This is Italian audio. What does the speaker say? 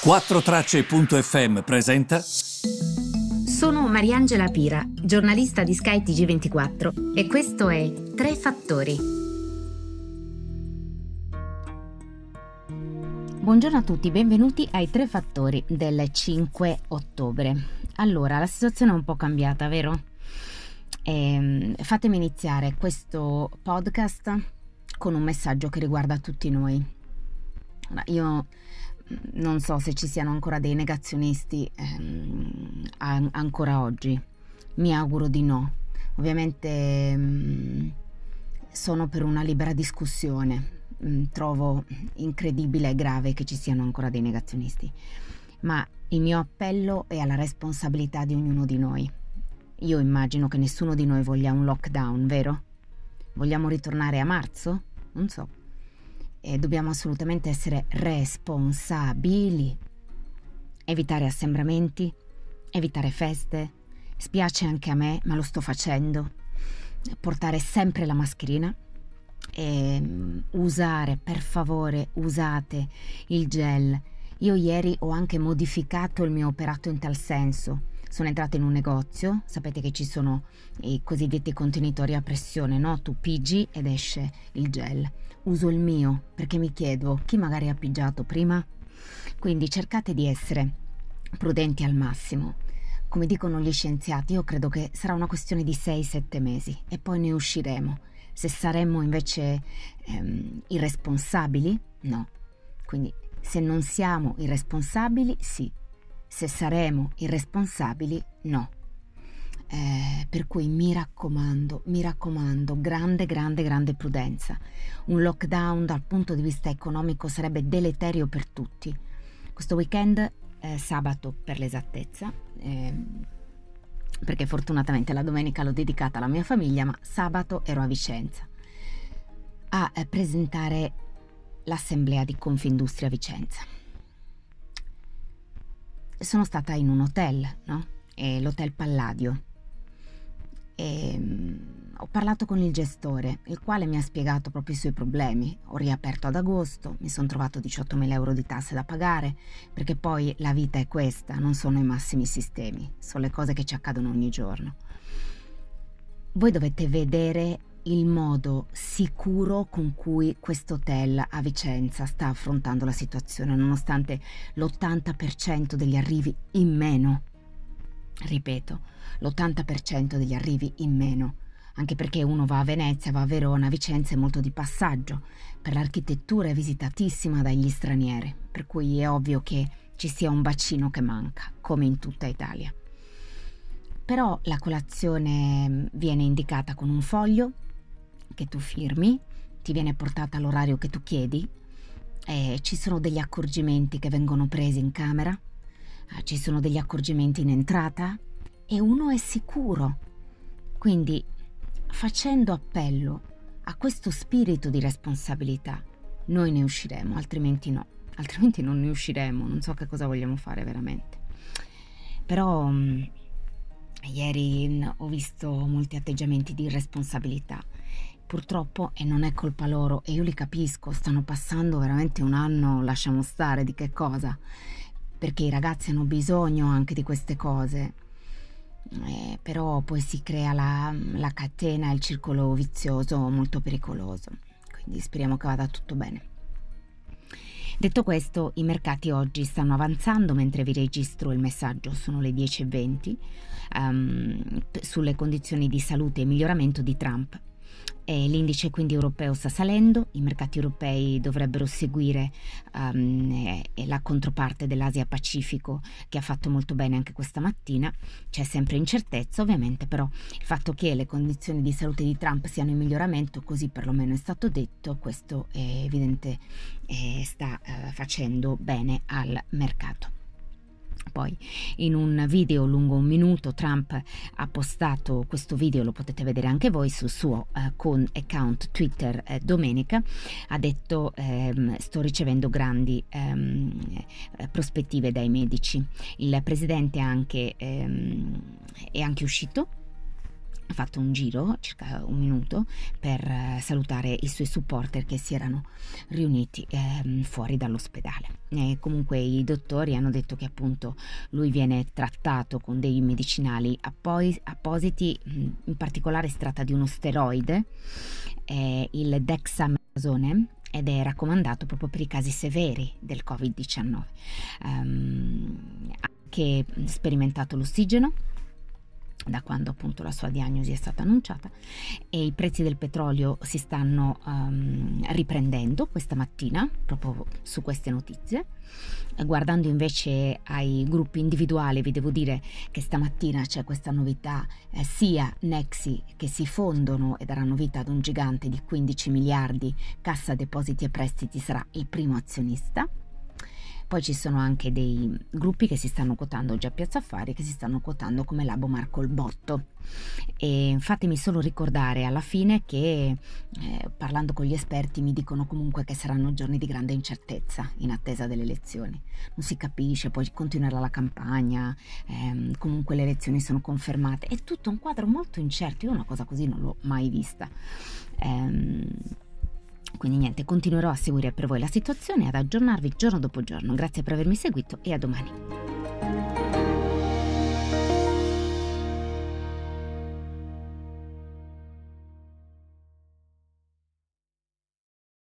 4Tracce.fm presenta. Sono Mariangela Pira, giornalista di Sky TG24 e questo è Tre Fattori. Buongiorno a tutti, benvenuti ai Tre Fattori del 5 ottobre. Allora, la situazione è un po' cambiata, vero? E, fatemi iniziare questo podcast con un messaggio che riguarda tutti noi. Io non so se ci siano ancora dei negazionisti ehm, ancora oggi. Mi auguro di no. Ovviamente ehm, sono per una libera discussione. Mm, trovo incredibile e grave che ci siano ancora dei negazionisti. Ma il mio appello è alla responsabilità di ognuno di noi. Io immagino che nessuno di noi voglia un lockdown, vero? Vogliamo ritornare a marzo? Non so e dobbiamo assolutamente essere responsabili. Evitare assembramenti, evitare feste. Spiace anche a me, ma lo sto facendo. Portare sempre la mascherina e mm, usare, per favore, usate il gel. Io ieri ho anche modificato il mio operato in tal senso. Sono entrata in un negozio, sapete che ci sono i cosiddetti contenitori a pressione, no? Tu pigi ed esce il gel uso il mio perché mi chiedo chi magari ha pigiato prima. Quindi cercate di essere prudenti al massimo. Come dicono gli scienziati, io credo che sarà una questione di 6-7 mesi e poi ne usciremo. Se saremmo invece ehm, irresponsabili, no. Quindi se non siamo irresponsabili, sì. Se saremo irresponsabili, no. Eh, per cui mi raccomando, mi raccomando, grande, grande, grande prudenza. Un lockdown dal punto di vista economico sarebbe deleterio per tutti. Questo weekend, eh, sabato per l'esattezza, eh, perché fortunatamente la domenica l'ho dedicata alla mia famiglia, ma sabato ero a Vicenza a eh, presentare l'assemblea di Confindustria Vicenza. Sono stata in un hotel, no? l'hotel Palladio e ehm, ho parlato con il gestore, il quale mi ha spiegato proprio i suoi problemi. Ho riaperto ad agosto, mi sono trovato 18.000 euro di tasse da pagare, perché poi la vita è questa, non sono i massimi sistemi, sono le cose che ci accadono ogni giorno. Voi dovete vedere il modo sicuro con cui questo hotel a Vicenza sta affrontando la situazione, nonostante l'80% degli arrivi in meno Ripeto, l'80% degli arrivi in meno, anche perché uno va a Venezia, va a Verona, Vicenza è molto di passaggio, per l'architettura è visitatissima dagli stranieri, per cui è ovvio che ci sia un bacino che manca, come in tutta Italia. Però la colazione viene indicata con un foglio che tu firmi, ti viene portata all'orario che tu chiedi, e ci sono degli accorgimenti che vengono presi in camera Ah, ci sono degli accorgimenti in entrata e uno è sicuro. Quindi, facendo appello a questo spirito di responsabilità, noi ne usciremo, altrimenti no. Altrimenti non ne usciremo, non so che cosa vogliamo fare veramente. Però mh, mm, ieri mh, ho visto molti atteggiamenti di irresponsabilità. Purtroppo, e non è colpa loro, e io li capisco, stanno passando veramente un anno, lasciamo stare di che cosa perché i ragazzi hanno bisogno anche di queste cose. Eh, però poi si crea la, la catena, il circolo vizioso molto pericoloso. Quindi speriamo che vada tutto bene. Detto questo, i mercati oggi stanno avanzando mentre vi registro il messaggio, sono le 10.20, um, ehm, sulle condizioni di salute e miglioramento di Trump l'indice quindi europeo sta salendo, i mercati europei dovrebbero seguire um, la controparte dell'Asia Pacifico che ha fatto molto bene anche questa mattina, c'è sempre incertezza ovviamente, però il fatto che le condizioni di salute di Trump siano in miglioramento, così perlomeno è stato detto, questo è evidente eh, sta eh, facendo bene al mercato. Poi in un video lungo un minuto Trump ha postato questo video, lo potete vedere anche voi sul suo eh, account Twitter eh, domenica, ha detto ehm, sto ricevendo grandi ehm, eh, prospettive dai medici. Il presidente anche, ehm, è anche uscito ha fatto un giro, circa un minuto, per eh, salutare i suoi supporter che si erano riuniti eh, fuori dall'ospedale. E comunque i dottori hanno detto che appunto lui viene trattato con dei medicinali appos- appositi, in particolare si tratta di uno steroide, eh, il dexametasone, ed è raccomandato proprio per i casi severi del Covid-19. Um, ehm, ha anche sperimentato l'ossigeno da quando appunto la sua diagnosi è stata annunciata e i prezzi del petrolio si stanno um, riprendendo questa mattina proprio su queste notizie. Guardando invece ai gruppi individuali vi devo dire che stamattina c'è questa novità, eh, sia Nexi che si fondono e daranno vita ad un gigante di 15 miliardi, Cassa Depositi e Prestiti sarà il primo azionista poi ci sono anche dei gruppi che si stanno quotando già a Piazza Affari, che si stanno quotando come Labo Marco il Botto. E fatemi solo ricordare alla fine che eh, parlando con gli esperti mi dicono comunque che saranno giorni di grande incertezza in attesa delle elezioni. Non si capisce, poi continuerà la campagna, ehm, comunque le elezioni sono confermate. È tutto un quadro molto incerto, io una cosa così non l'ho mai vista. Ehm, quindi niente, continuerò a seguire per voi la situazione e ad aggiornarvi giorno dopo giorno. Grazie per avermi seguito e a domani.